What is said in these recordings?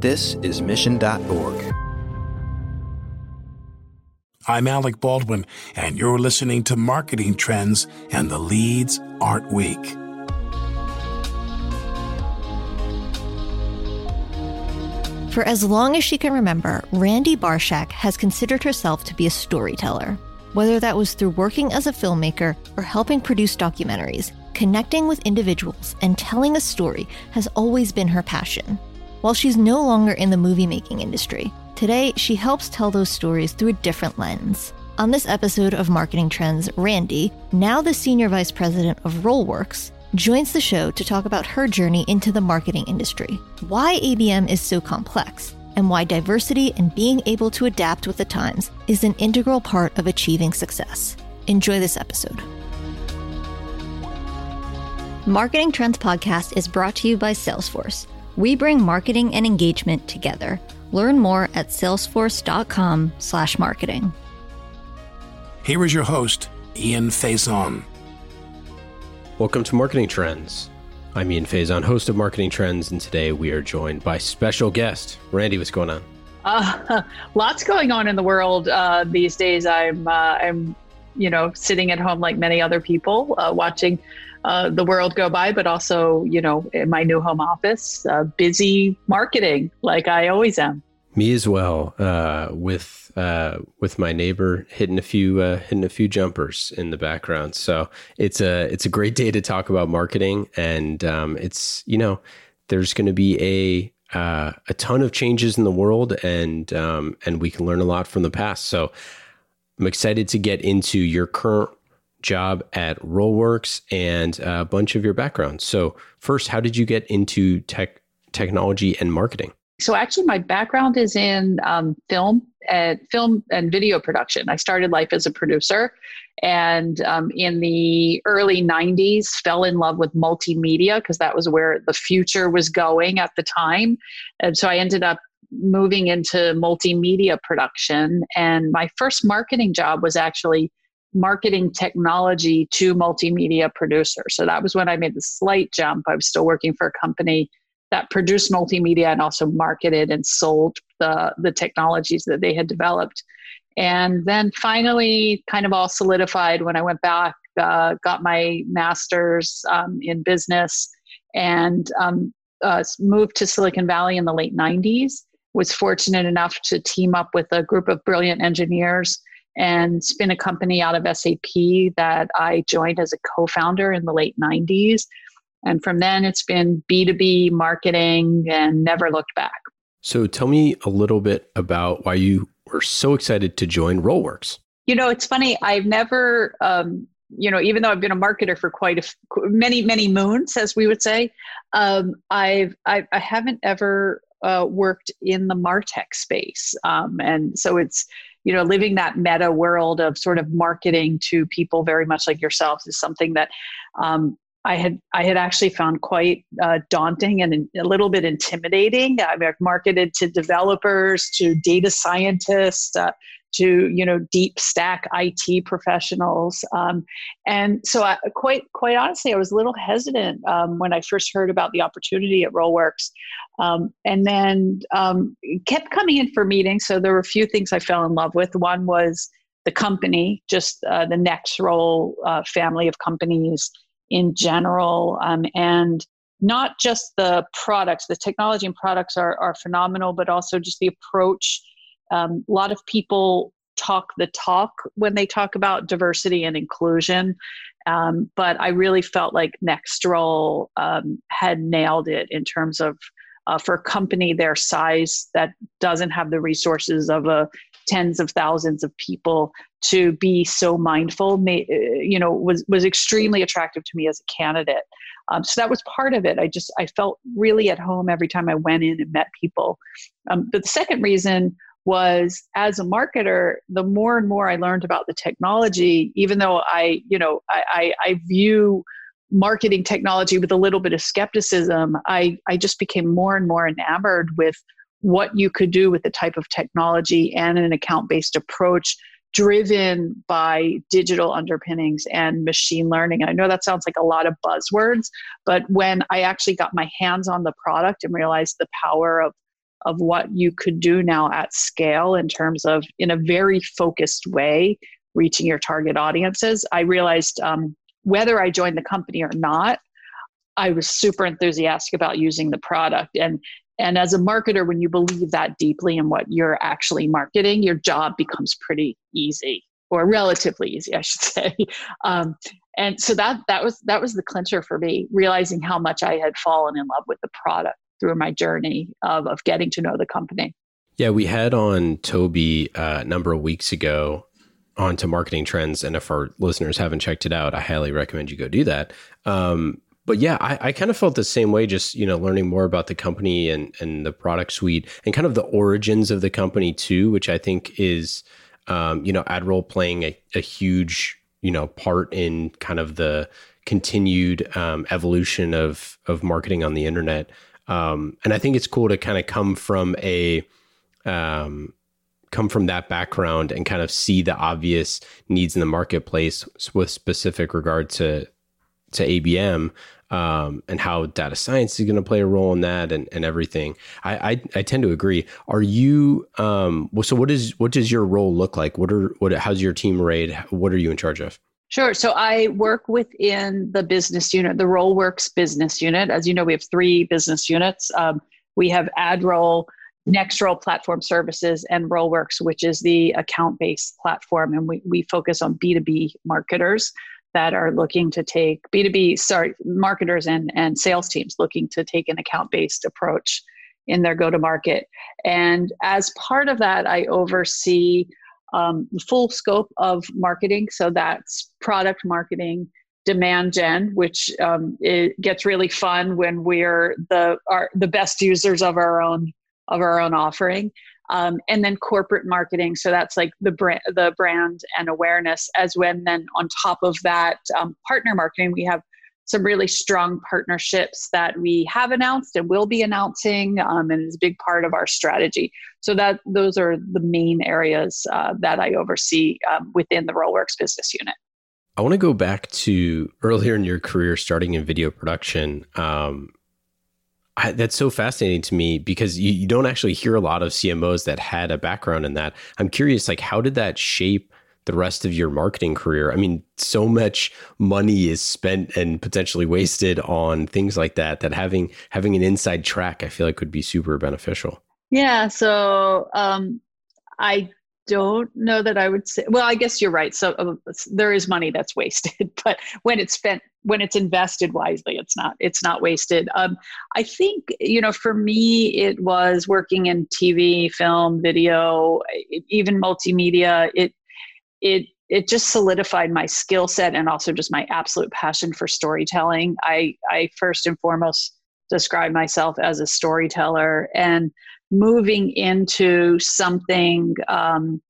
This is Mission.org. I'm Alec Baldwin, and you're listening to Marketing Trends and the Leads Aren't Weak. For as long as she can remember, Randi Barshack has considered herself to be a storyteller. Whether that was through working as a filmmaker or helping produce documentaries, connecting with individuals and telling a story has always been her passion. While she's no longer in the movie making industry, today she helps tell those stories through a different lens. On this episode of Marketing Trends, Randi, now the Senior Vice President of Rollworks, joins the show to talk about her journey into the marketing industry, why ABM is so complex, and why diversity and being able to adapt with the times is an integral part of achieving success. Enjoy this episode. Marketing Trends Podcast is brought to you by Salesforce. We bring marketing and engagement together. Learn more at salesforce.com/marketing. Here is your host, Ian Faison. Welcome to Marketing Trends. I'm Ian Faison, host of Marketing Trends, and today we are joined by special guest Randi. What's going on? Uh, lots going on in the world uh, these days. I'm uh, I'm you know sitting at home like many other people, uh, watching uh, the world go by, but also you know in my new home office, uh, busy marketing like I always am. Me as well. with uh, with my neighbor hitting a few uh, hitting a few jumpers in the background. So it's a it's a great day to talk about marketing, and um, it's you know there's going to be a uh, a ton of changes in the world, and um, and we can learn a lot from the past. So I'm excited to get into your current job at Rollworks and a bunch of your background. So first, how did you get into tech technology and marketing? So actually, my background is in um, film and film and video production. I started life as a producer, and um, in the early '90s, fell in love with multimedia because that was where the future was going at the time. And so I ended up moving into multimedia production. And my first marketing job was actually marketing technology to multimedia producers. So that was when I made the slight jump. I was still working for a company that produced multimedia and also marketed and sold the, the technologies that they had developed. And then finally, kind of all solidified when I went back, uh, got my master's um, in business, and um, uh, moved to Silicon Valley in the late 90s. Was fortunate enough to team up with a group of brilliant engineers and spin a company out of SAP that I joined as a co founder in the late 90s. And from then, it's been B2B marketing and never looked back. So tell me a little bit about why you were so excited to join Rollworks. You know, it's funny. I've never, um, you know, even though I've been a marketer for quite a f- many, many moons, as we would say, um, I've, I, I haven't ever uh, worked in the Martech space. Um, and so it's, you know, living that meta world of sort of marketing to people very much like yourselves is something that um, I had I had actually found quite uh, daunting and a little bit intimidating. I've marketed to developers, to data scientists, uh, to you know deep stack IT professionals, um, and so I, quite quite honestly, I was a little hesitant um, when I first heard about the opportunity at Rollworks, um, and then um, kept coming in for meetings. So there were a few things I fell in love with. One was the company, just uh, the Nextroll uh, family of companies in general um, and not just the products the technology and products are, are phenomenal but also just the approach um, a lot of people talk the talk when they talk about diversity and inclusion um, but i really felt like nextroll um, had nailed it in terms of uh, for a company their size that doesn't have the resources of a tens of thousands of people to be so mindful uh, you know was was extremely attractive to me as a candidate. Um, so that was part of it. I just i felt really at home every time i went in and met people. Um, but the second reason was as a marketer the more and more i learned about the technology even though i you know i, I, I view marketing technology with a little bit of skepticism i i just became more and more enamored with what you could do with the type of technology and an account based approach driven by digital underpinnings and machine learning. And I know that sounds like a lot of buzzwords, but when I actually got my hands on the product and realized the power of of what you could do now at scale in terms of in a very focused way reaching your target audiences i realized um, whether i joined the company or not i was super enthusiastic about using the product and and as a marketer when you believe that deeply in what you're actually marketing your job becomes pretty easy or relatively easy i should say um, and so that that was that was the clincher for me realizing how much i had fallen in love with the product through my journey of, of getting to know the company. Yeah, we had on Toby uh, a number of weeks ago onto marketing trends. And if our listeners haven't checked it out, I highly recommend you go do that. Um, but yeah, I, I, kind of felt the same way, just, you know, learning more about the company and, and the product suite and kind of the origins of the company too, which I think is, um, you know, AdRoll playing a, a, huge, you know, part in kind of the continued um, evolution of, of marketing on the internet. Um, and I think it's cool to kind of come from a um, come from that background and kind of see the obvious needs in the marketplace with specific regard to to ABM um, and how data science is going to play a role in that and, and everything. I, I, I tend to agree. Are you um? So what is what does your role look like? What are what? How's your team arrayed? What are you in charge of? Sure. So I work within the business unit, the RollWorks business unit. As you know, we have three business units. Um, we have AdRoll, NextRoll Platform Services, and RollWorks, which is the account based platform. And we, we focus on B2B marketers that are looking to take B2B, sorry, marketers and, and sales teams looking to take an account based approach in their go to market. And as part of that, I oversee um, the full scope of marketing. So that's product marketing, demand gen, which um, it gets really fun when we're the are the best users of our own of our own offering. Um, and then corporate marketing. So that's like the brand, the brand and awareness. As when then on top of that, um, partner marketing, we have some really strong partnerships that we have announced and will be announcing, um, and is a big part of our strategy. So that those are the main areas uh, that I oversee um, within the Rollworks business unit. I want to go back to earlier in your career, starting in video production. Um, I, that's so fascinating to me because you, you don't actually hear a lot of CMOs that had a background in that. I'm curious, like, how did that shape the rest of your marketing career. I mean, so much money is spent and potentially wasted on things like that that having having an inside track I feel like would be super beneficial. Yeah, so um I don't know that I would say well I guess you're right. So uh, there is money that's wasted, but when it's spent when it's invested wisely it's not it's not wasted. Um I think you know for me it was working in TV, film, video, even multimedia it it it just solidified my skill set and also just my absolute passion for storytelling. I I first and foremost describe myself as a storyteller and moving into something um,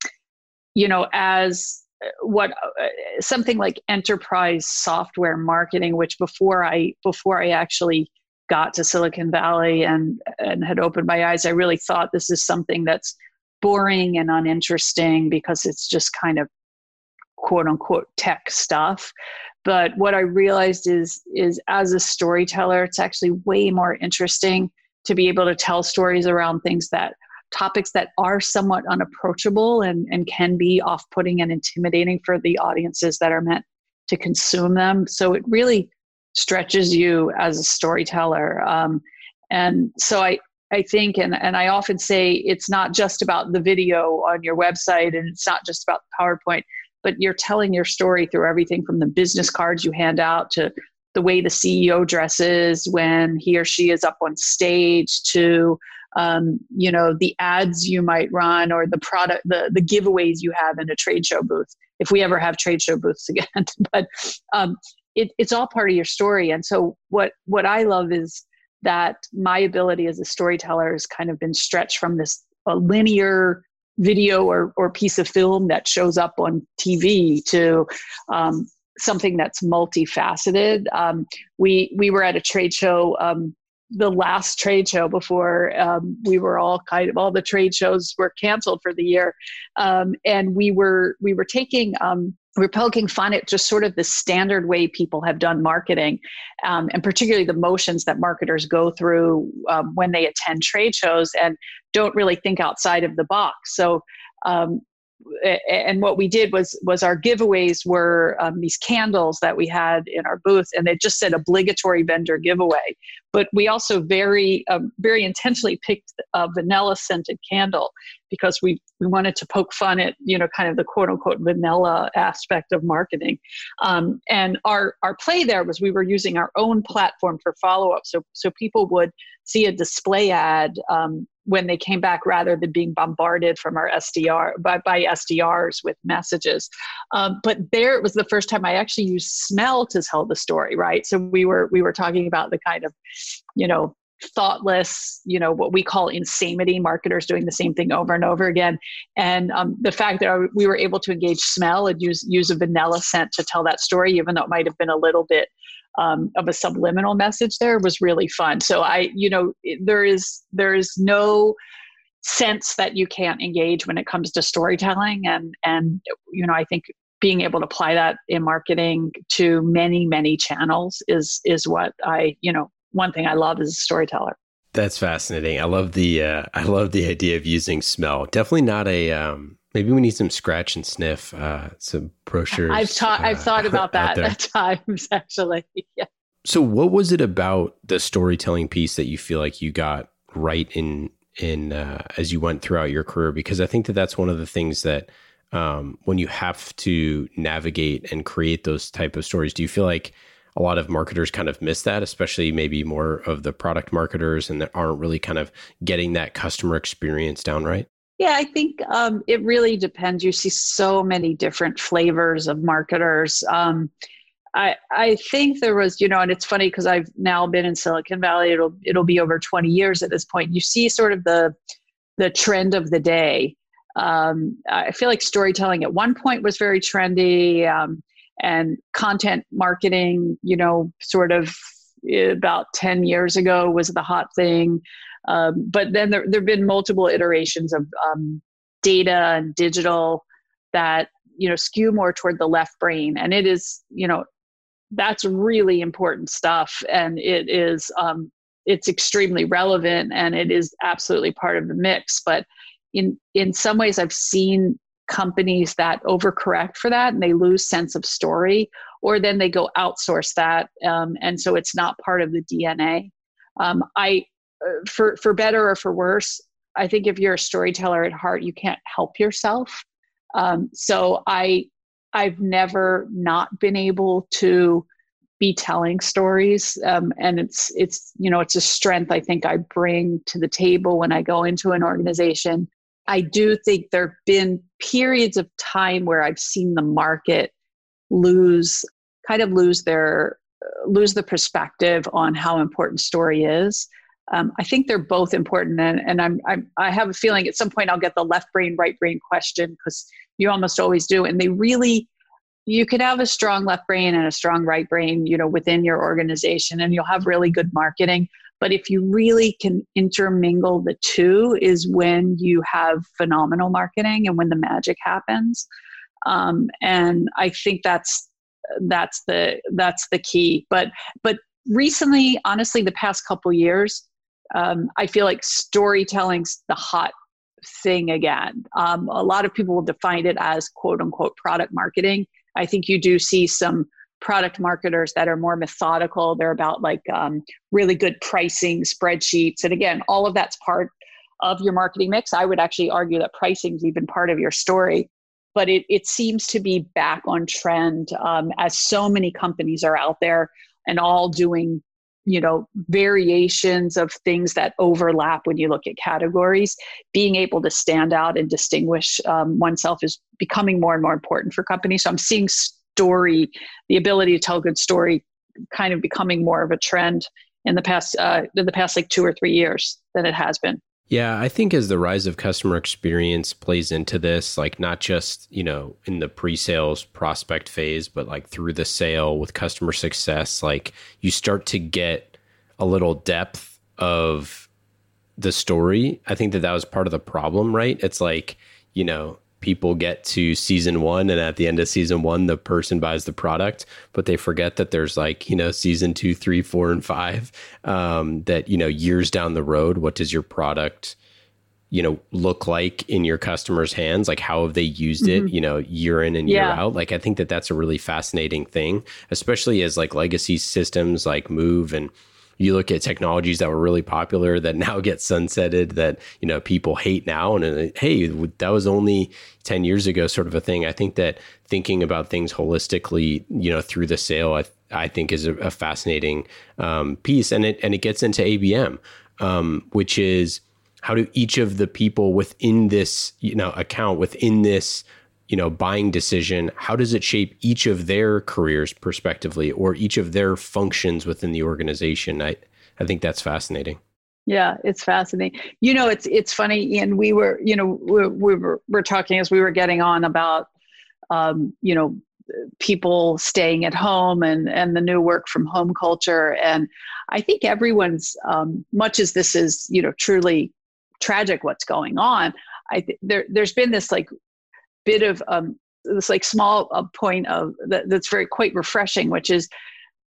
you know as what uh, something like enterprise software marketing which before i before i actually got to silicon valley and and had opened my eyes i really thought this is something that's boring and uninteresting because it's just kind of quote unquote tech stuff. But what i realized is is as a storyteller it's actually way more interesting to be able to tell stories around things that topics that are somewhat unapproachable and, and can be off-putting and intimidating for the audiences that are meant to consume them. So it really stretches you as a storyteller. Um, and so i I think, and, and I often say it's not just about the video on your website and it's not just about the PowerPoint but you're telling your story through everything from the business cards you hand out to the way the CEO dresses when he or she is up on stage to um, you know the ads you might run or the product the the giveaways you have in a trade show booth if we ever have trade show booths again but um, it, it's all part of your story and so what what i love is that my ability as a storyteller has kind of been stretched from this a linear video or, or piece of film that shows up on TV to um, something that's multifaceted. Um, we we were at a trade show, um, the last trade show before um, we were all kind of all the trade shows were canceled for the year, um, and we were we were taking um, we're poking fun at just sort of the standard way people have done marketing, um, and particularly the motions that marketers go through um, when they attend trade shows and don't really think outside of the box. So, um, and what we did was was our giveaways were um, these candles that we had in our booth and they just said obligatory vendor giveaway. But we also very um, very intentionally picked a vanilla scented candle because we we wanted to poke fun at you know kind of the quote unquote vanilla aspect of marketing. Um, and our our play there was we were using our own platform for follow-up. So so people would see a display ad um, when they came back rather than being bombarded from our SDR by, by SDRs with messages. Um, but there it was the first time I actually used smell to tell the story, right? So we were we were talking about the kind of, you know, thoughtless, you know, what we call insanity marketers doing the same thing over and over again. And um, the fact that we were able to engage smell and use use a vanilla scent to tell that story, even though it might have been a little bit um, of a subliminal message there was really fun. So I, you know, there is there is no sense that you can't engage when it comes to storytelling, and and you know, I think being able to apply that in marketing to many many channels is is what I, you know, one thing I love as a storyteller. That's fascinating. I love the uh, I love the idea of using smell. Definitely not a um, Maybe we need some scratch and sniff, uh, some brochures. I've taught. Uh, I've thought about that at times, actually. Yeah. So, what was it about the storytelling piece that you feel like you got right in in uh, as you went throughout your career? Because I think that that's one of the things that um, when you have to navigate and create those type of stories, do you feel like a lot of marketers kind of miss that, especially maybe more of the product marketers and that aren't really kind of getting that customer experience down right? Yeah, I think um, it really depends. You see so many different flavors of marketers. Um, I I think there was, you know, and it's funny because I've now been in Silicon Valley. It'll it'll be over twenty years at this point. You see sort of the the trend of the day. Um, I feel like storytelling at one point was very trendy, um, and content marketing, you know, sort of eh, about ten years ago was the hot thing. Um, but then there have been multiple iterations of um, data and digital that you know skew more toward the left brain, and it is you know that's really important stuff, and it is um, it's extremely relevant, and it is absolutely part of the mix. But in in some ways, I've seen companies that overcorrect for that and they lose sense of story or then they go outsource that um, and so it's not part of the dna um, i for for better or for worse i think if you're a storyteller at heart you can't help yourself. Um, so i i've never not been able to be telling stories um, and it's it's you know it's a strength i think i bring to the table when i go into an organization i do think there have been periods of time where i've seen the market lose kind of lose their lose the perspective on how important story is um, I think they're both important, and, and I'm, I'm I have a feeling at some point I'll get the left brain right brain question because you almost always do, and they really you could have a strong left brain and a strong right brain, you know, within your organization, and you'll have really good marketing. But if you really can intermingle the two, is when you have phenomenal marketing and when the magic happens. Um, and I think that's that's the that's the key. But but recently, honestly, the past couple years, um, I feel like storytelling's the hot thing again. Um, a lot of people will define it as quote unquote product marketing. I think you do see some product marketers that are more methodical. They're about like um, really good pricing spreadsheets. And again, all of that's part of your marketing mix. I would actually argue that pricing is even part of your story. But it, it seems to be back on trend um, as so many companies are out there and all doing you know variations of things that overlap when you look at categories being able to stand out and distinguish um, oneself is becoming more and more important for companies so i'm seeing story the ability to tell a good story kind of becoming more of a trend in the past uh, in the past like two or three years than it has been yeah, I think as the rise of customer experience plays into this, like not just, you know, in the pre-sales prospect phase, but like through the sale with customer success, like you start to get a little depth of the story. I think that that was part of the problem, right? It's like, you know, people get to season one and at the end of season one the person buys the product but they forget that there's like you know season two three four and five um, that you know years down the road what does your product you know look like in your customers hands like how have they used mm-hmm. it you know year in and year yeah. out like i think that that's a really fascinating thing especially as like legacy systems like move and you look at technologies that were really popular that now get sunsetted that you know people hate now. And uh, hey that was only 10 years ago sort of a thing. I think that thinking about things holistically you know through the sale i, I think is a, a fascinating um, piece. And it and it gets into abm um, which is how do each of the people within this you know account within this you know buying decision how does it shape each of their careers prospectively or each of their functions within the organization? I i think that's fascinating. Yeah it's fascinating. You know it's it's funny and we were you know we, we were we're talking as we were getting on about um, you know people staying at home and and the new work from home culture. And i think everyone's um, much as this is you know truly tragic what's going on i th- there there's been this like bit of um, this like small uh, point of that, that's very quite refreshing, which is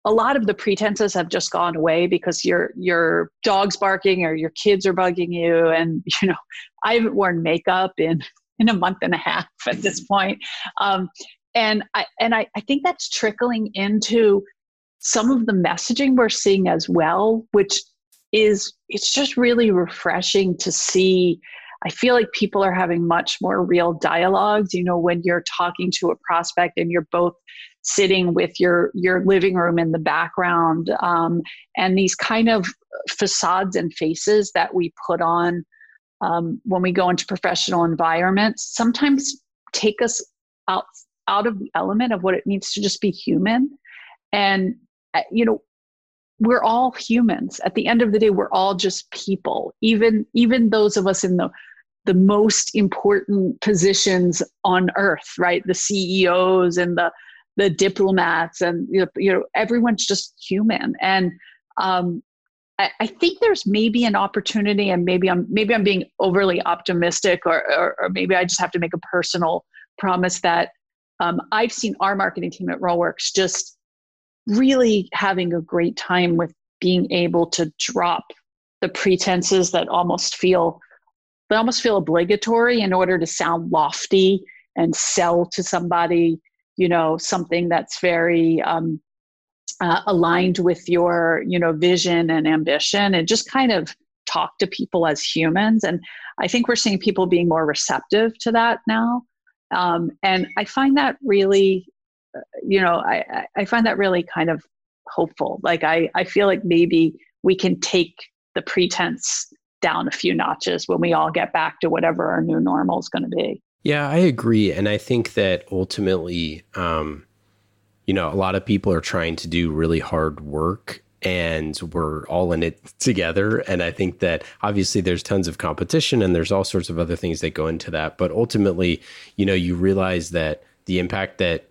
a lot of the pretenses have just gone away because your your dog's barking or your kids are bugging you, and you know I haven't worn makeup in in a month and a half at this point, um, and I and I, I think that's trickling into some of the messaging we're seeing as well, which is it's just really refreshing to see I feel like people are having much more real dialogues. You know, when you're talking to a prospect and you're both sitting with your your living room in the background, um, and these kind of facades and faces that we put on um, when we go into professional environments sometimes take us out out of the element of what it means to just be human. And uh, you know, we're all humans. At the end of the day we're all just people. Even even those of us in the the most important positions on earth right? The ceos and the the diplomats and you know, you know everyone's just human. And um, I, I, think there's maybe an opportunity and maybe i'm maybe i'm being overly optimistic or, or, or maybe i just have to make a personal promise that um, i've seen our marketing team at rollworks just really having a great time with being able to drop the pretenses that almost feel they almost feel obligatory in order to sound lofty and sell to somebody you know something that's very um, uh, aligned with your you know vision and ambition and just kind of talk to people as humans. And i think we're seeing people being more receptive to that now. Um, and i find that really you know I, I find that really kind of hopeful like i i feel like maybe we can take the pretense down a few notches when we all get back to whatever our new normal is going to be. Yeah, I agree. And I think that ultimately, um, you know, a lot of people are trying to do really hard work and we're all in it together. And I think that obviously there's tons of competition and there's all sorts of other things that go into that. But ultimately, you know, you realize that the impact that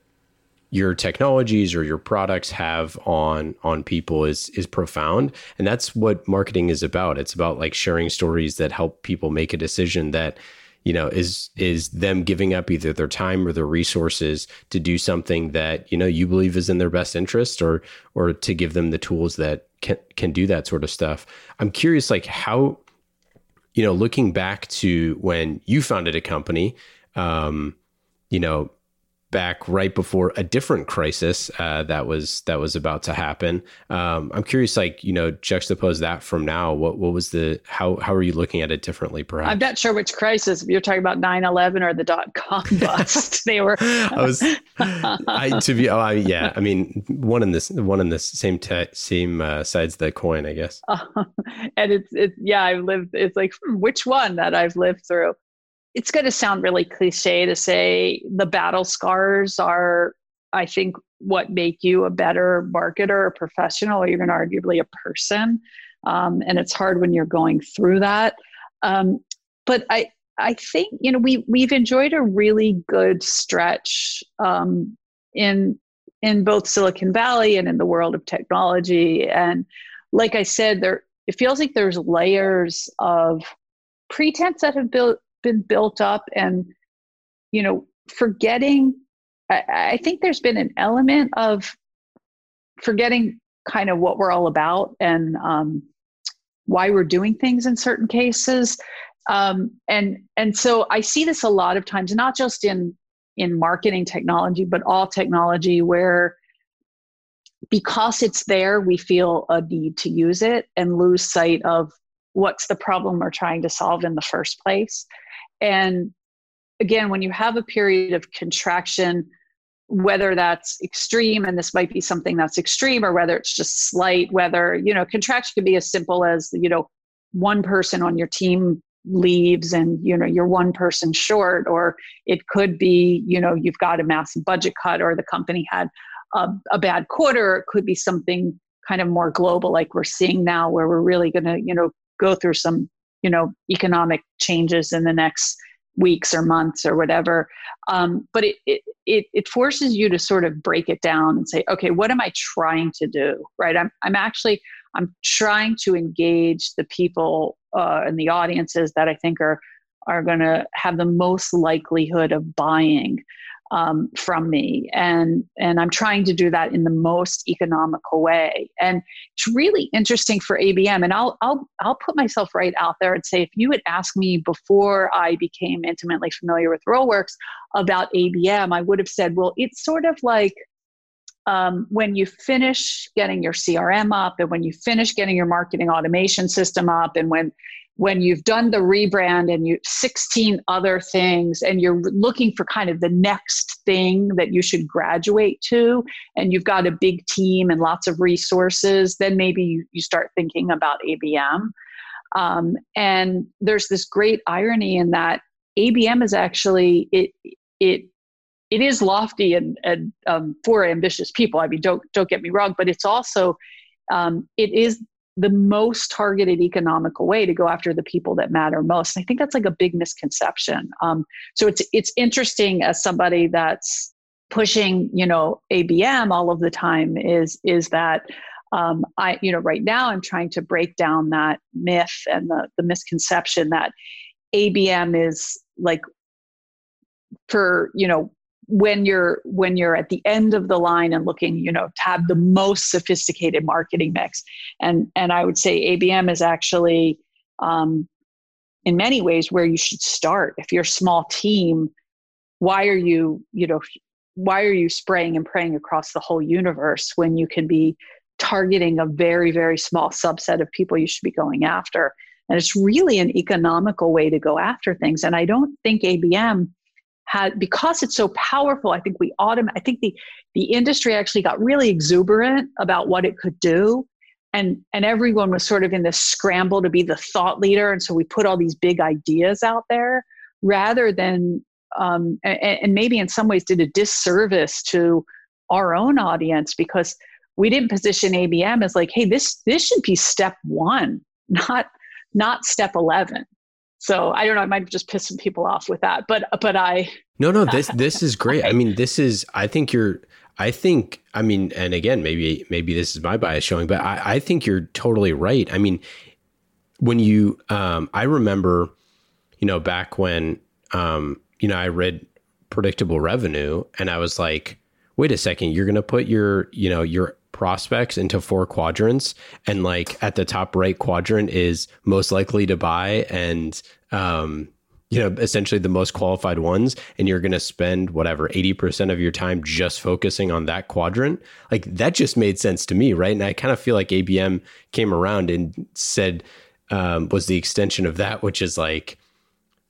your technologies or your products have on on people is is profound. And that's what marketing is about. It's about like sharing stories that help people make a decision that you know is is them giving up either their time or their resources to do something that you know you believe is in their best interest or or to give them the tools that can can do that sort of stuff. I'm curious like how you know looking back to when you founded a company um you know back right before a different crisis uh, that was that was about to happen. Um, I'm curious, like you know, juxtapose that from now. What what was the how how are you looking at it differently? Perhaps I'm not sure which crisis you're talking about 9/11 or the dot com bust. they were. I was I to be oh I, yeah I mean one in this one in the same te- same uh, sides of the coin I guess. Uh, and it's it's yeah I've lived it's like hmm, which one that I've lived through it's going to sound really cliche to say the battle scars are, I think, what make you a better marketer a professional, or even arguably a person. Um, and it's hard when you're going through that. Um, but I, I think you know we we've enjoyed a really good stretch um, in in both Silicon Valley and in the world of technology. And like I said, there it feels like there's layers of pretense that have built been built up and you know, forgetting. I, I think there's been an element of forgetting kind of what we're all about and um, why we're doing things in certain cases. Um, and and so I see this a lot of times, not just in in marketing technology, but all technology, where because it's there, we feel a need to use it and lose sight of what's the problem we're trying to solve in the first place. And again, when you have a period of contraction, whether that's extreme, and this might be something that's extreme, or whether it's just slight, whether, you know, contraction can be as simple as, you know, one person on your team leaves and you know you're one person short or it could be you know you've got a massive budget cut or the company had a, a bad quarter. It could be something kind of more global like we're seeing now where we're really going to you know go through some you know economic changes in the next weeks or months or whatever. Um, but it, it it it forces you to sort of break it down and say okay what am i trying to do right? I'm i'm actually i'm trying to engage the people uh, and the audiences that i think are are going to have the most likelihood of buying um, from me. And and i'm trying to do that in the most economical way. And it's really interesting for abm and i'll i'll i'll put myself right out there and say if you had asked me before i became intimately familiar with rollworks about abm i would have said well it's sort of like um, when you finish getting your crm up and when you finish getting your marketing automation system up and when when you've done the rebrand and you 16 other things and you're looking for kind of the next thing that you should graduate to and you've got a big team and lots of resources then maybe you, you start thinking about abm um, and there's this great irony in that abm is actually it it it is lofty and, and um, for ambitious people. I mean don't don't get me wrong but it's also um, it is the most targeted economical way to go after the people that matter most. And I think that's like a big misconception. Um, so it's it's interesting as somebody that's pushing, you know, ABM all of the time is is that um, I, you know, right now I'm trying to break down that myth and the the misconception that ABM is like for you know when you're when you're at the end of the line and looking you know to have the most sophisticated marketing mix. And and i would say abm is actually um, in many ways where you should start. If you're a small team why are you you know why are you spraying and praying across the whole universe when you can be targeting a very very small subset of people you should be going after? And it's really an economical way to go after things. And i don't think abm had because it's so powerful i think we autom- i think the the industry actually got really exuberant about what it could do. And and everyone was sort of in this scramble to be the thought leader. And so we put all these big ideas out there rather than um, and, and maybe in some ways did a disservice to our own audience because we didn't position abm as like hey this this should be step one not not step 11 so I don't know. I might have just pissed some people off with that, but but I. No, no. This this is great. I mean, this is. I think you're. I think. I mean, and again, maybe maybe this is my bias showing, but I, I think you're totally right. I mean, when you, um, I remember, you know, back when, um, you know, I read predictable revenue, and I was like, wait a second, you're going to put your, you know, your prospects into four quadrants. And like at the top right quadrant is most likely to buy and um you know essentially the most qualified ones. And you're going to spend whatever 80% of your time just focusing on that quadrant. Like that just made sense to me right? And i kind of feel like abm came around and said um, was the extension of that which is like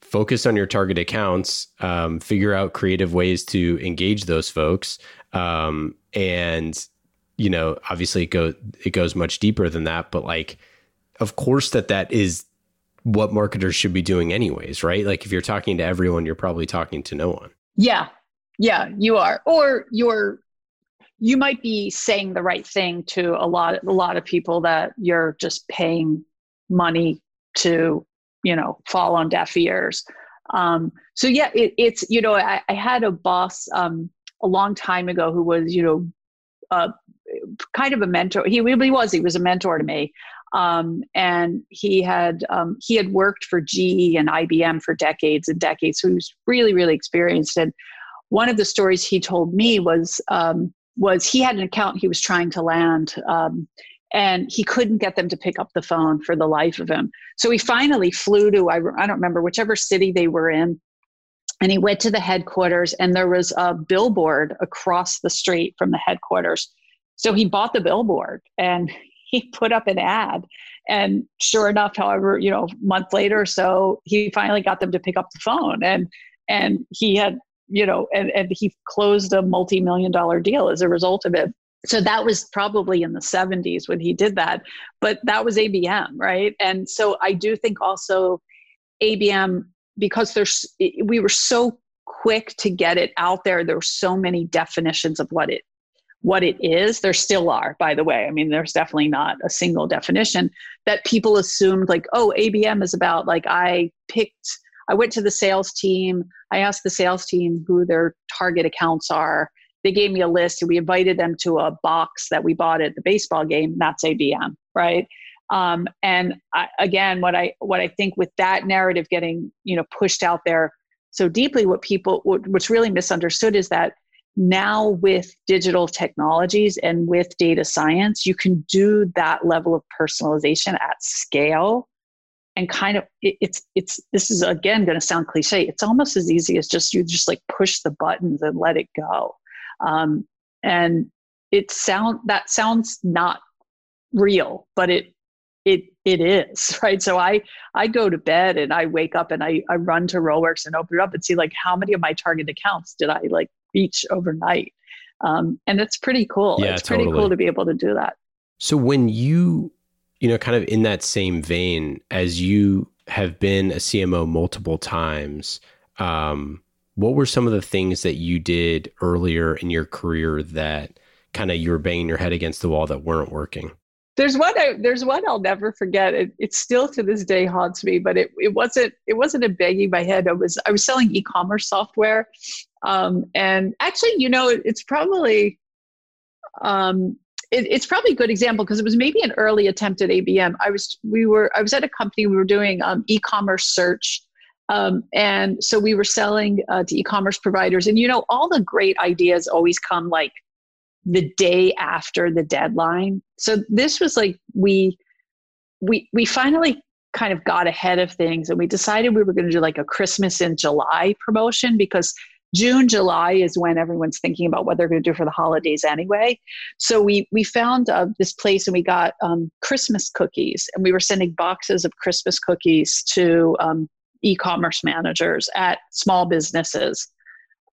focus on your target accounts um, figure out creative ways to engage those folks um, and you know, obviously it go it goes much deeper than that, but like of course that that is what marketers should be doing anyways, right? Like if you're talking to everyone, you're probably talking to no one. Yeah. Yeah, you are. Or you're you might be saying the right thing to a lot a lot of people that you're just paying money to, you know, fall on deaf ears. Um, so yeah, it, it's you know I, I had a boss um, a long time ago who was you know uh, kind of a mentor. He really was. He was a mentor to me. Um, and he had um, he had worked for GE and IBM for decades and decades, so he was really really experienced. And one of the stories he told me was um, was he had an account he was trying to land. Um, and he couldn't get them to pick up the phone for the life of him. So he finally flew to, I, I don't remember, whichever city they were in. And he went to the headquarters, and there was a billboard across the street from the headquarters. So he bought the billboard and he put up an ad. And sure enough however you know month later or so he finally got them to pick up the phone and and he had you know and, and he closed a multi-million dollar deal as a result of it. So that was probably in the 70s when he did that but that was abm right? And so i do think also abm because there's we were so quick to get it out there there were so many definitions of what it what it is. There still are, by the way. I mean, there's definitely not a single definition that people assumed, like, oh, ABM is about, like, I picked, I went to the sales team, I asked the sales team who their target accounts are. They gave me a list and we invited them to a box that we bought at the baseball game. That's ABM, right? Um, and I, again, what I what I think with that narrative getting you know pushed out there so deeply, what people what, what's really misunderstood is that now with digital technologies and with data science you can do that level of personalization at scale and kind of it, it's it's this is again going to sound cliche. It's almost as easy as just you just like push the buttons and let it go. Um, and it sound that sounds not real but it it it is right? So i i go to bed and i wake up and i i run to rollworks and open it up and see like how many of my target accounts did i like beach overnight. Um, and it's pretty cool. Yeah, it's pretty cool to be able to do that. So when you, you know, kind of in that same vein, as you have been a CMO multiple times, um, what were some of the things that you did earlier in your career that kind of you were banging your head against the wall that weren't working? There's one. I, there's one I'll never forget. It, it still to this day haunts me. But it, it wasn't. It wasn't a banging my head. I was. I was selling e-commerce software, um, and actually, you know, it, it's probably um, it, it's probably a good example because it was maybe an early attempt at ABM. I was we were I was at a company we were doing um, e-commerce search, um, and so we were selling uh, to e-commerce providers. And you know, all the great ideas always come like the day after the deadline. So this was like we we we finally kind of got ahead of things and we decided we were going to do like a Christmas in July promotion because June, July is when everyone's thinking about what they're going to do for the holidays anyway. So we we found uh, this place and we got um, Christmas cookies, and we were sending boxes of Christmas cookies to um, e-commerce managers at small businesses.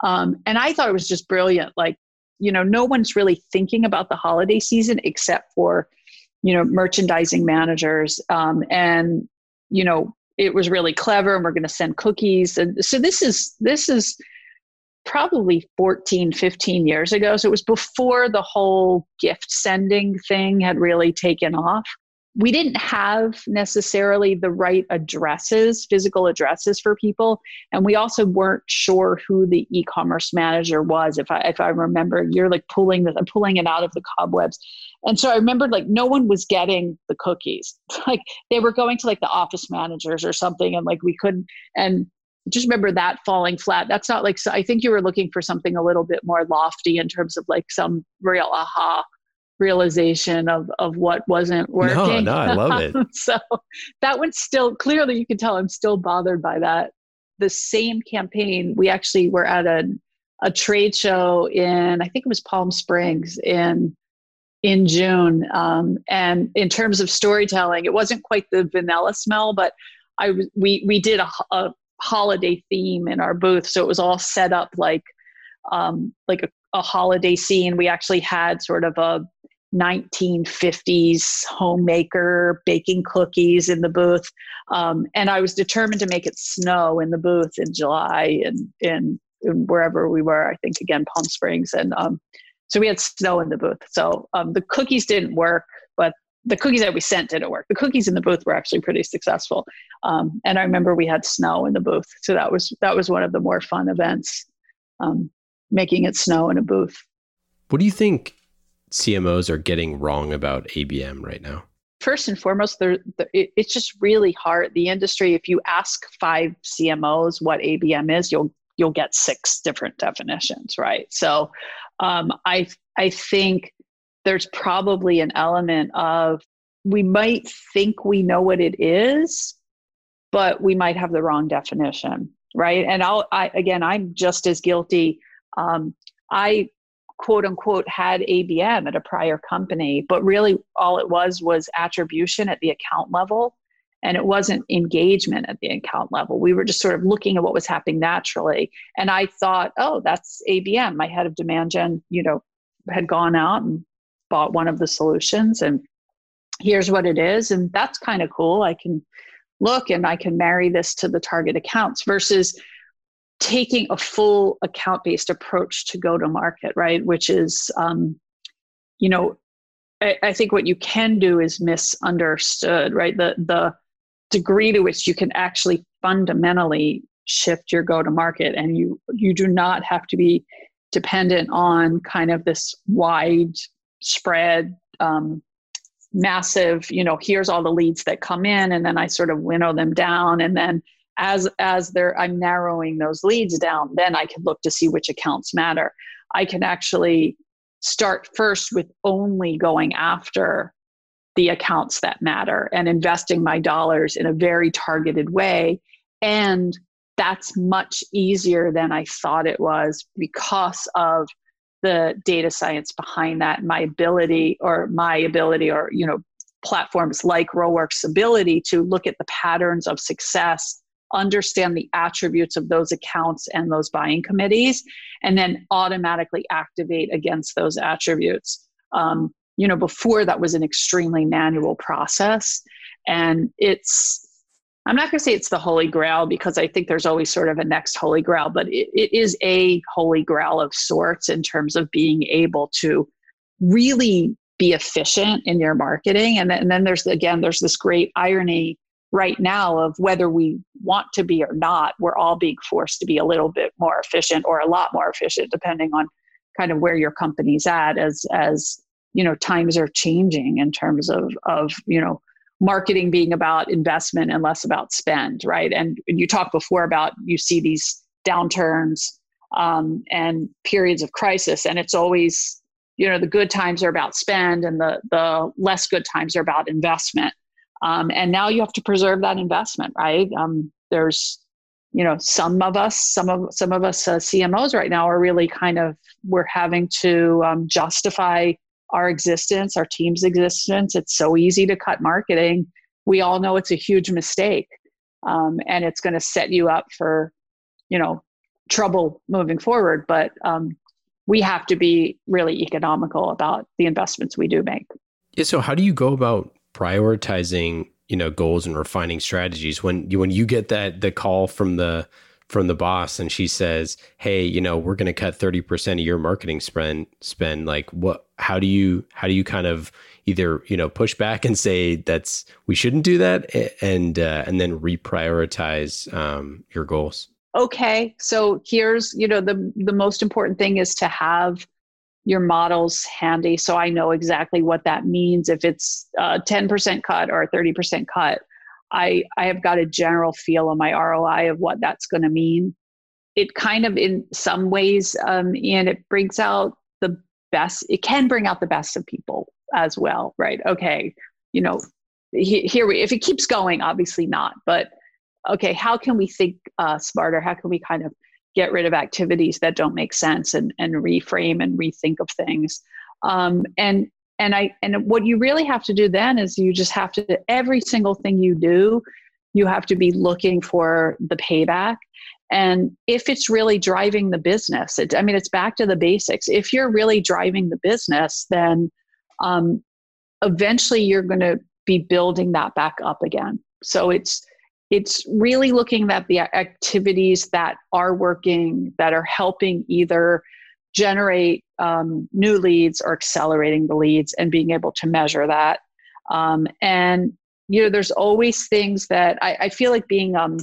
Um, and I thought it was just brilliant. Like, you know, no one's really thinking about the holiday season except for, you know, merchandising managers. Um, and you know, it was really clever, and we're going to send cookies. And so this is this is probably 14, 15 years ago. So it was before the whole gift sending thing had really taken off. We didn't have necessarily the right addresses, physical addresses for people. And we also weren't sure who the e-commerce manager was. If I if I remember, you're like pulling the pulling it out of the cobwebs. And so I remembered like no one was getting the cookies. Like they were going to like the office managers or something, and like we couldn't and just remember that falling flat. That's not like, so I think you were looking for something a little bit more lofty in terms of like some real aha realization of, of what wasn't working. No, no, I love it. so that one's still, clearly you can tell I'm still bothered by that. The same campaign, we actually were at a, a trade show in, I think it was Palm Springs in, in June. Um, and in terms of storytelling, it wasn't quite the vanilla smell, but I we we did a, a holiday theme in our booth. So it was all set up like um, like a, a holiday scene. We actually had sort of a 1950s homemaker baking cookies in the booth. Um, and I was determined to make it snow in the booth in July and in, wherever we were, I think again, Palm Springs. And um, so we had snow in the booth. So um, the cookies didn't work, but the cookies that we sent didn't work. The cookies in the booth were actually pretty successful. Um, and I remember we had snow in the booth, so that was that was one of the more fun events, um, making it snow in a booth. What do you think CMOs are getting wrong about ABM right now? first and foremost, there, it, it's just really hard. The industry, if you ask five CMOs what ABM is, you'll you'll get six different definitions, right? So, um, I I think there's probably an element of we might think we know what it is, but we might have the wrong definition, right? And I'll I again, I'm just as guilty. Um, I quote unquote had ABM at a prior company, but really all it was was attribution at the account level. And it wasn't engagement at the account level. We were just sort of looking at what was happening naturally. And I thought, oh, that's ABM. My head of demand gen, you know, had gone out and bought one of the solutions and here's what it is. And that's kind of cool. I can look and I can marry this to the target accounts versus taking a full account based approach to go to market, right? Which is, um, you know, I, I, think what you can do is misunderstood, right? The the degree to which you can actually fundamentally shift your go to market, and you you do not have to be dependent on kind of this wide spread. Um, massive you know here's all the leads that come in and then i sort of winnow them down and then as as they're i'm narrowing those leads down then i can look to see which accounts matter. I can actually start first with only going after the accounts that matter and investing my dollars in a very targeted way. And that's much easier than i thought it was because of the data science behind that my ability or my ability or you know platforms like Rollworks' ability to look at the patterns of success understand the attributes of those accounts and those buying committees, and then automatically activate against those attributes. Um, you know, before that was an extremely manual process. And it's, I'm not going to say it's the holy grail because I think there's always sort of a next holy grail, but it, it is a holy grail of sorts in terms of being able to really be efficient in your marketing. And then, and then there's, again, there's this great irony right now of whether we want to be or not we're all being forced to be a little bit more efficient or a lot more efficient depending on kind of where your company's at as as you know times are changing in terms of of you know marketing being about investment and less about spend right? And you talked before about you see these downturns um, and periods of crisis and it's always you know the good times are about spend and the the less good times are about investment um, and now you have to preserve that investment, right? Um, there's, you know, some of us, some of some of us uh, CMOs right now are really kind of we're having to um, justify our existence, our team's existence. It's so easy to cut marketing. We all know it's a huge mistake, um, and it's going to set you up for, you know, trouble moving forward. But um, we have to be really economical about the investments we do make. Yeah. So, how do you go about prioritizing you know goals and refining strategies. When you when you get that the call from the from the boss and she says hey you know we're going to cut 30% of your marketing spend spend like what how do you how do you kind of either you know push back and say that's we shouldn't do that and uh, and then reprioritize um, your goals? Okay so here's you know the the most important thing is to have your models handy so I know exactly what that means. If it's a 10% cut or a 30% cut, I, I have got a general feel on my ROI of what that's going to mean. It kind of, in some ways, um, and it brings out the best, it can bring out the best of people as well, right? Okay, you know, here we, if it keeps going, obviously not, but okay, how can we think uh, smarter? How can we kind of get rid of activities that don't make sense and, and reframe and rethink of things. Um, and and I and what you really have to do then is you just have to every single thing you do, you have to be looking for the payback. And if it's really driving the business, it, I mean, it's back to the basics. If you're really driving the business, then um, eventually you're going to be building that back up again. So it's it's really looking at the activities that are working that are helping either generate um, new leads or accelerating the leads and being able to measure that. Um, and you know there's always things that i, I feel like being um,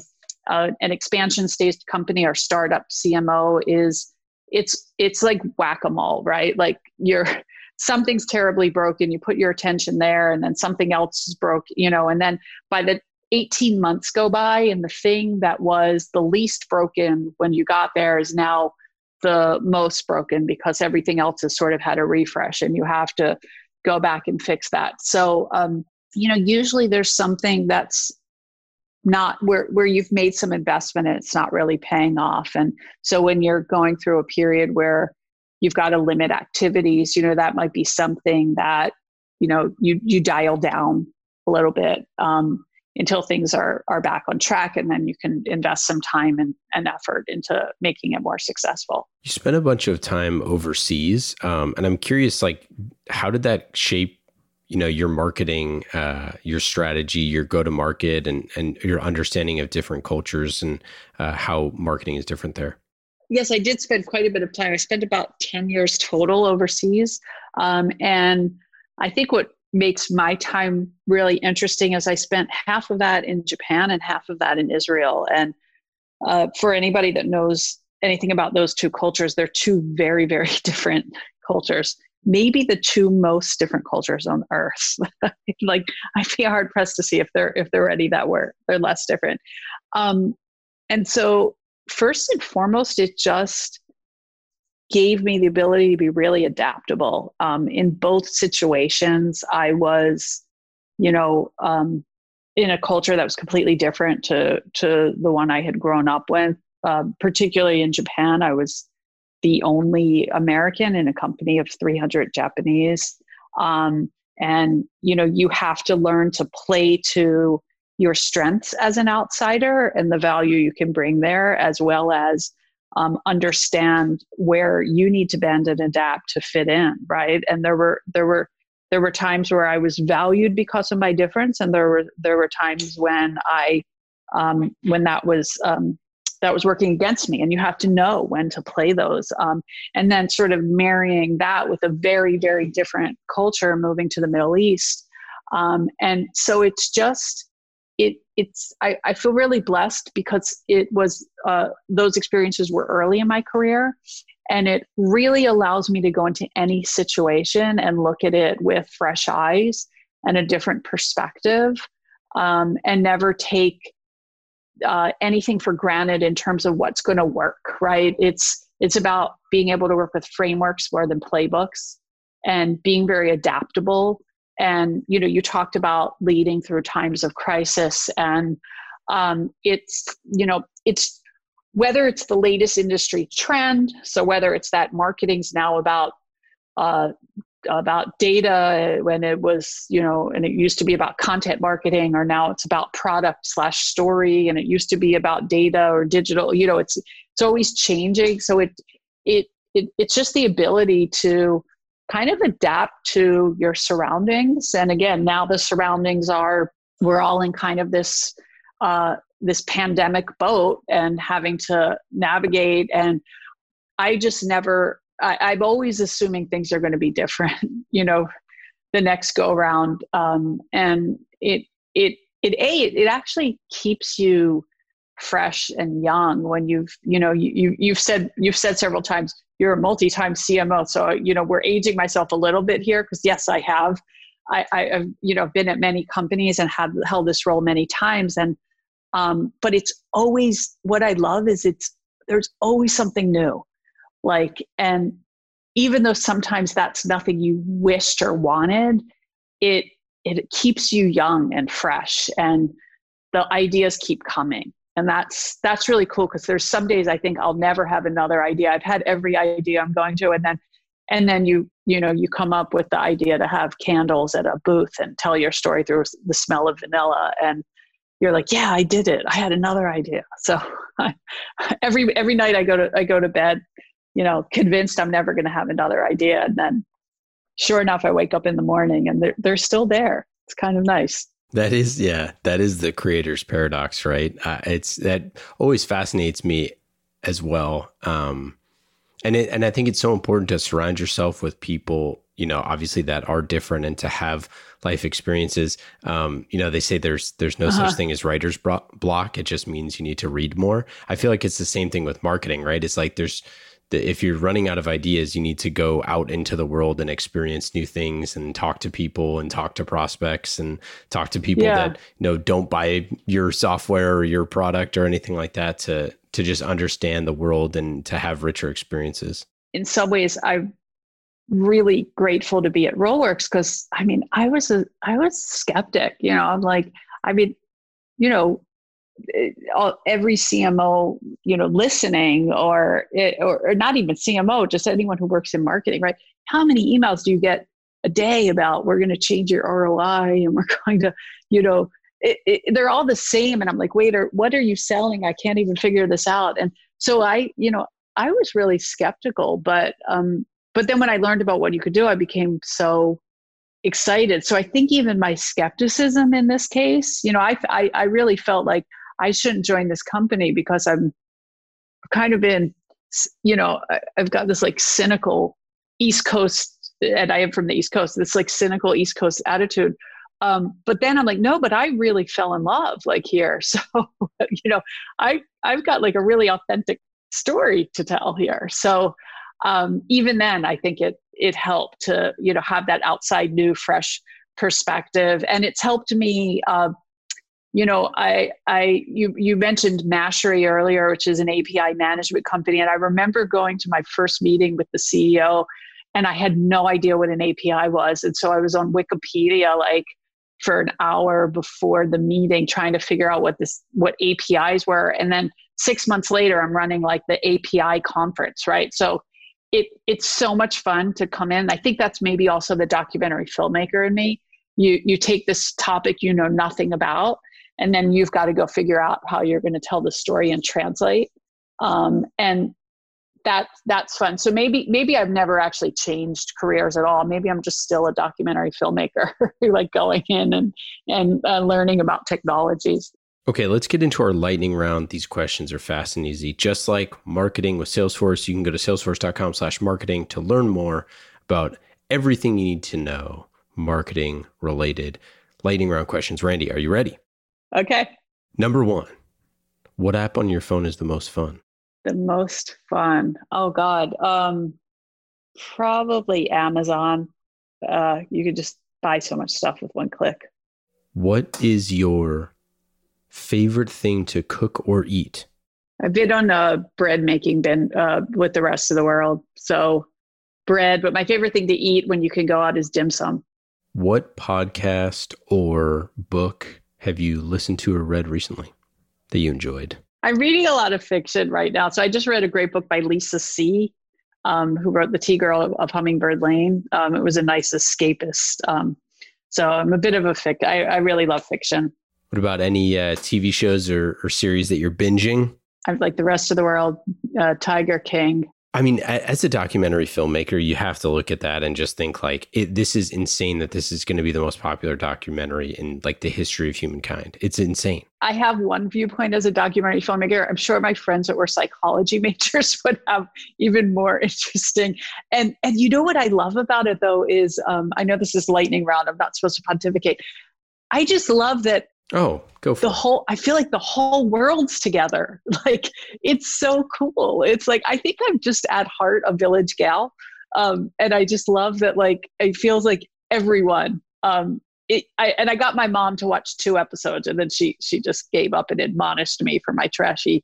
uh, an expansion stage company or startup cmo is it's it's like whack-a-mole right? Like you're something's terribly broken you put your attention there and then something else is broke you know and then by the 18 months go by and the thing that was the least broken when you got there is now the most broken because everything else has sort of had a refresh and you have to go back and fix that. So um, you know usually there's something that's not where where you've made some investment and it's not really paying off. And so when you're going through a period where you've got to limit activities you know that might be something that you know you you dial down a little bit. Um, until things are are back on track and then you can invest some time and, and effort into making it more successful you spent a bunch of time overseas um, and i'm curious like how did that shape you know your marketing uh, your strategy your go to market and and your understanding of different cultures and uh, how marketing is different there yes, I did spend quite a bit of time. I spent about 10 years total overseas. Um, and I think what makes my time really interesting is I spent half of that in Japan and half of that in Israel. And uh, for anybody that knows anything about those two cultures, they're two very, very different cultures. Maybe the two most different cultures on earth. like I'd be hard pressed to see if they're if they're any that were they're less different. Um, and so first and foremost, it just gave me the ability to be really adaptable. Um, in both situations, I was, you know, um, in a culture that was completely different to to the one I had grown up with. Uh, particularly in Japan, I was the only American in a company of 300 Japanese. Um, and you know, you have to learn to play to your strengths as an outsider and the value you can bring there, as well as um, understand where you need to bend and adapt to fit in, right? And there were there were there were times where I was valued because of my difference, and there were there were times when I um, when that was um, that was working against me, and you have to know when to play those. Um, and then sort of marrying that with a very very different culture, moving to the Middle East, um, and so it's just it's I, I feel really blessed because it was uh, those experiences were early in my career and it really allows me to go into any situation and look at it with fresh eyes and a different perspective um, and never take uh, anything for granted in terms of what's going to work right? It's it's about being able to work with frameworks more than playbooks and being very adaptable and you know you talked about leading through times of crisis and um, it's you know it's whether it's the latest industry trend so whether it's that marketing's now about uh, about data when it was you know and it used to be about content marketing or now it's about product slash story and it used to be about data or digital you know it's it's always changing. So it it, it it's just the ability to kind of adapt to your surroundings. And again, now the surroundings are we're all in kind of this uh, this pandemic boat and having to navigate. And I just never. I, I'm always assuming things are going to be different. You know, the next go around, um, and it it it a it, actually keeps you fresh and young when you've you know you, you you've said you've said several times you're a multi-time CMO. So you know, we're aging myself a little bit here because yes, I have. I, I have you know been at many companies and have held this role many times, and um, but it's always what I love is it's there's always something new, like and even though sometimes that's nothing you wished or wanted, it it keeps you young and fresh, and the ideas keep coming and that's that's really cool because there's some days i think i'll never have another idea. I've had every idea i'm going to and then and then you you know you come up with the idea to have candles at a booth and tell your story through the smell of vanilla and you're like yeah i did it. I had another idea. So every every night i go to i go to bed you know convinced i'm never going to have another idea and then sure enough i wake up in the morning and they're, they're still there. It's kind of nice that is, yeah, that is the creator's paradox, right? Uh, it's that always fascinates me as well. Um, and it, and I think it's so important to surround yourself with people, you know, obviously that are different, and to have life experiences. Um, you know, they say there's there's no uh-huh. such thing as writer's block. It just means you need to read more. I feel like it's the same thing with marketing, right? It's like there's that if you're running out of ideas, you need to go out into the world and experience new things and talk to people and talk to prospects and talk to people yeah. that you know don't buy your software or your product or anything like that to to just understand the world and to have richer experiences. In some ways, I'm really grateful to be at Rollworks because I mean, I was a I was skeptic. You know, I'm like, I mean, you know, every CMO, you know, listening or, or, or not even CMO, just anyone who works in marketing, right? How many emails do you get a day about we're going to change your ROI and we're going to, you know, it, it, they're all the same. And I'm like, wait, or what are you selling? I can't even figure this out. And so I, you know, I was really skeptical, but, um, but then when I learned about what you could do, I became so excited. So I think even my skepticism in this case, you know, I, I, I really felt like, I shouldn't join this company because I'm kind of in, you know, I've got this like cynical East Coast, and I am from the East Coast, this like cynical East Coast attitude. Um, but then I'm like, no, but I really fell in love like here. So, you know, I, I've got like a really authentic story to tell here. So, um, even then, I think it, it helped to, you know, have that outside new, fresh perspective. And it's helped me, uh, you know, I, I, you, you mentioned Mashery earlier, which is an API management company, and I remember going to my first meeting with the CEO, and I had no idea what an API was, and so I was on Wikipedia like for an hour before the meeting, trying to figure out what this, what APIs were, and then six months later, I'm running like the API conference, right? So it, it's so much fun to come in. I think that's maybe also the documentary filmmaker in me. You, you take this topic you know nothing about and then you've got to go figure out how you're going to tell the story and translate um, and that that's fun so maybe maybe i've never actually changed careers at all maybe i'm just still a documentary filmmaker like going in and and uh, learning about technologies Okay, let's get into our lightning round. These questions are fast and easy. Just like marketing with Salesforce, you can go to salesforce.com slash marketing to learn more about everything you need to know marketing related. Lightning round questions. Randi, are you ready? Okay. Number one, what app on your phone is the most fun? The most fun. Oh God. Um, probably Amazon. Uh, you could just buy so much stuff with one click. What is your favorite thing to cook or eat? I've been on a bread making bin uh, with the rest of the world. So bread, but my favorite thing to eat when you can go out is dim sum. What podcast or book have you listened to or read recently that you enjoyed? I'm reading a lot of fiction right now. So I just read a great book by Lisa See., um, who wrote The Tea Girl of, Hummingbird Lane. Um, it was a nice escapist. Um, so I'm a bit of a fic. I, I really love fiction. What about any uh, TV shows or, or, series that you're binging? I'm like the rest of the world, uh, Tiger King. I mean, as a documentary filmmaker, you have to look at that and just think like, it, this is insane that this is going to be the most popular documentary in like the history of humankind. It's insane. I have one viewpoint as a documentary filmmaker. I'm sure my friends that were psychology majors would have even more interesting. And and you know what I love about it though is um, I know this is lightning round. I'm not supposed to pontificate. I just love that Oh, go for the it. whole. I feel like the whole world's together. Like it's so cool. It's like I think I'm just at heart a village gal, um, and I just love that. Like it feels like everyone. Um, it, I, and I got my mom to watch two episodes, and then she she just gave up and admonished me for my trashy,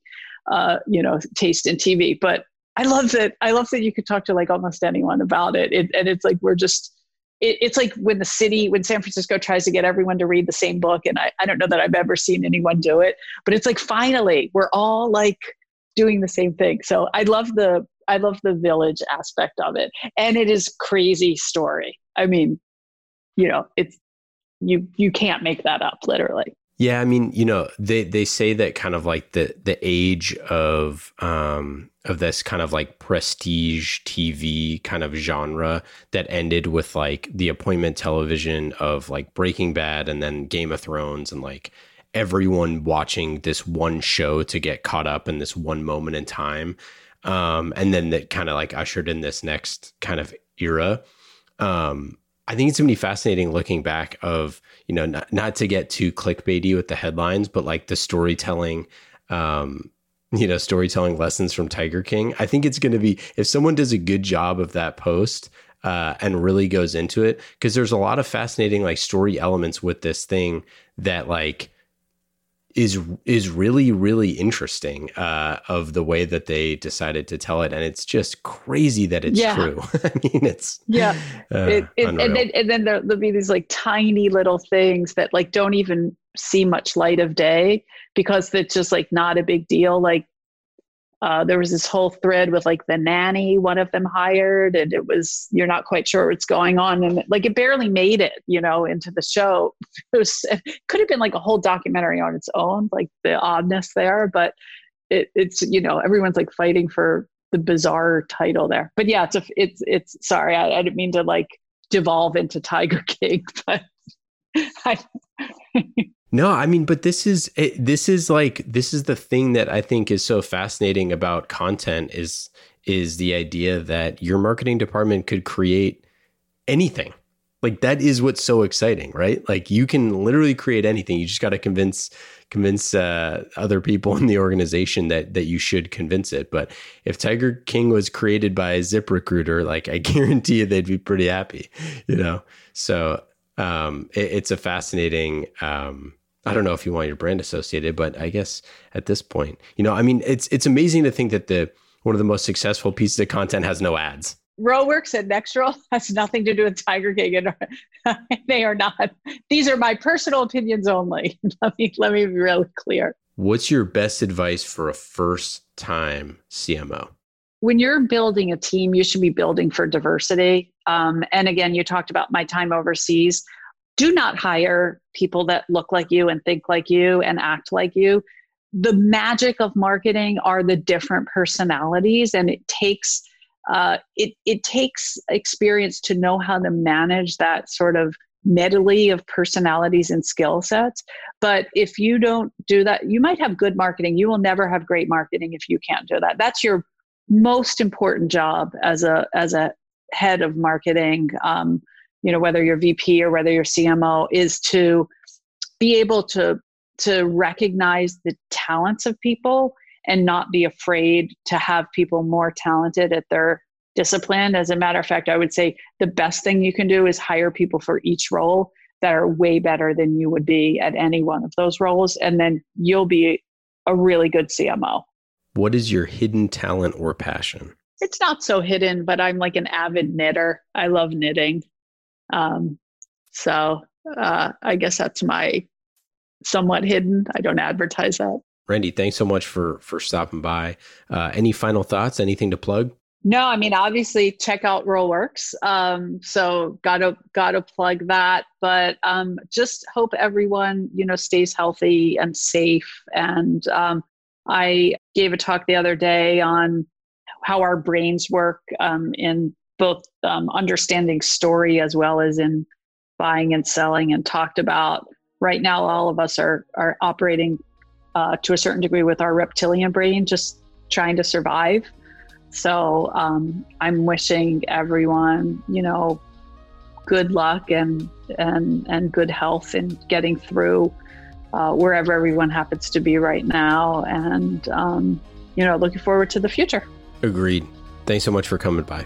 uh, you know, taste in TV. But I love that. I love that you could talk to like almost anyone about it, it and it's like we're just it, it's like when the city, when San Francisco tries to get everyone to read the same book, and I, I don't know that I've ever seen anyone do it, but it's like finally we're all like doing the same thing. So I love the I love the village aspect of it, and it is crazy story. I mean, you know, it's you you can't make that up, literally. Yeah, I mean, you know, they they say that kind of like the the age of um of this kind of like prestige TV kind of genre that ended with like the appointment television of like Breaking Bad and then Game of Thrones and like everyone watching this one show to get caught up in this one moment in time. Um and then that kind of like ushered in this next kind of era. Um I think it's going to be fascinating looking back of, you know, not, not to get too clickbaity with the headlines, but like the storytelling um, you know, storytelling lessons from Tiger King. I think it's going to be if someone does a good job of that post uh, and really goes into it, because there's a lot of fascinating like story elements with this thing that like is is really really interesting uh, of the way that they decided to tell it, and it's just crazy that it's yeah. true. I mean, it's yeah, uh, it, it, and then and then there, there'll be these like tiny little things that like don't even see much light of day because it's just like not a big deal. Like uh, there was this whole thread with like the nanny one of them hired and it was you're not quite sure what's going on and like it barely made it you know into the show. It was it could have been like a whole documentary on its own like the oddness there but it, it's you know everyone's like fighting for the bizarre title there. But yeah it's a it's it's sorry i, I didn't mean to like devolve into tiger king but I, no, I mean, but this is it, this is like this is the thing that I think is so fascinating about content is is the idea that your marketing department could create anything. Like that is what's so exciting, right? Like you can literally create anything. You just got to convince convince uh, other people in the organization that that you should convince it. But if Tiger King was created by ZipRecruiter, like I guarantee you they'd be pretty happy, you know. So um, it, it's a fascinating um, I don't know if you want your brand associated, but I guess at this point, you know, I mean, it's it's amazing to think that the one of the most successful pieces of content has no ads. Rollworks and Nextdoor has nothing to do with Tiger King, and they are not. These are my personal opinions only. let me let me be really clear. What's your best advice for a first time CMO? When you're building a team, you should be building for diversity. Um, and again, you talked about my time overseas do not hire people that look like you and think like you and act like you. The magic of marketing are the different personalities, and it takes uh, it it takes experience to know how to manage that sort of medley of personalities and skill sets. But if you don't do that, you might have good marketing. You will never have great marketing if you can't do that. That's your most important job as a as a head of marketing. Um, you know whether you're vp or whether you're cmo is to be able to to recognize the talents of people and not be afraid to have people more talented at their discipline. As a matter of fact i would say the best thing you can do is hire people for each role that are way better than you would be at any one of those roles and then you'll be a really good cmo what is your hidden talent or passion? It's not so hidden but i'm like an avid knitter. I love knitting um, so uh, I guess that's my somewhat hidden. I don't advertise that. Randi, thanks so much for for stopping by. Uh, any final thoughts? Anything to plug? No, I mean obviously check out Rollworks. Um, so gotta gotta plug that. But um, just hope everyone you know stays healthy and safe. And um, I gave a talk the other day on how our brains work um, in both um, understanding story as well as in buying and selling and talked about. Right now all of us are are operating uh, to a certain degree with our reptilian brain just trying to survive. So um, i'm wishing everyone you know good luck and and and good health in getting through uh, wherever everyone happens to be right now. And um, you know looking forward to the future. Agreed. Thanks so much for coming by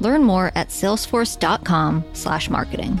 Learn more at salesforce.com/marketing.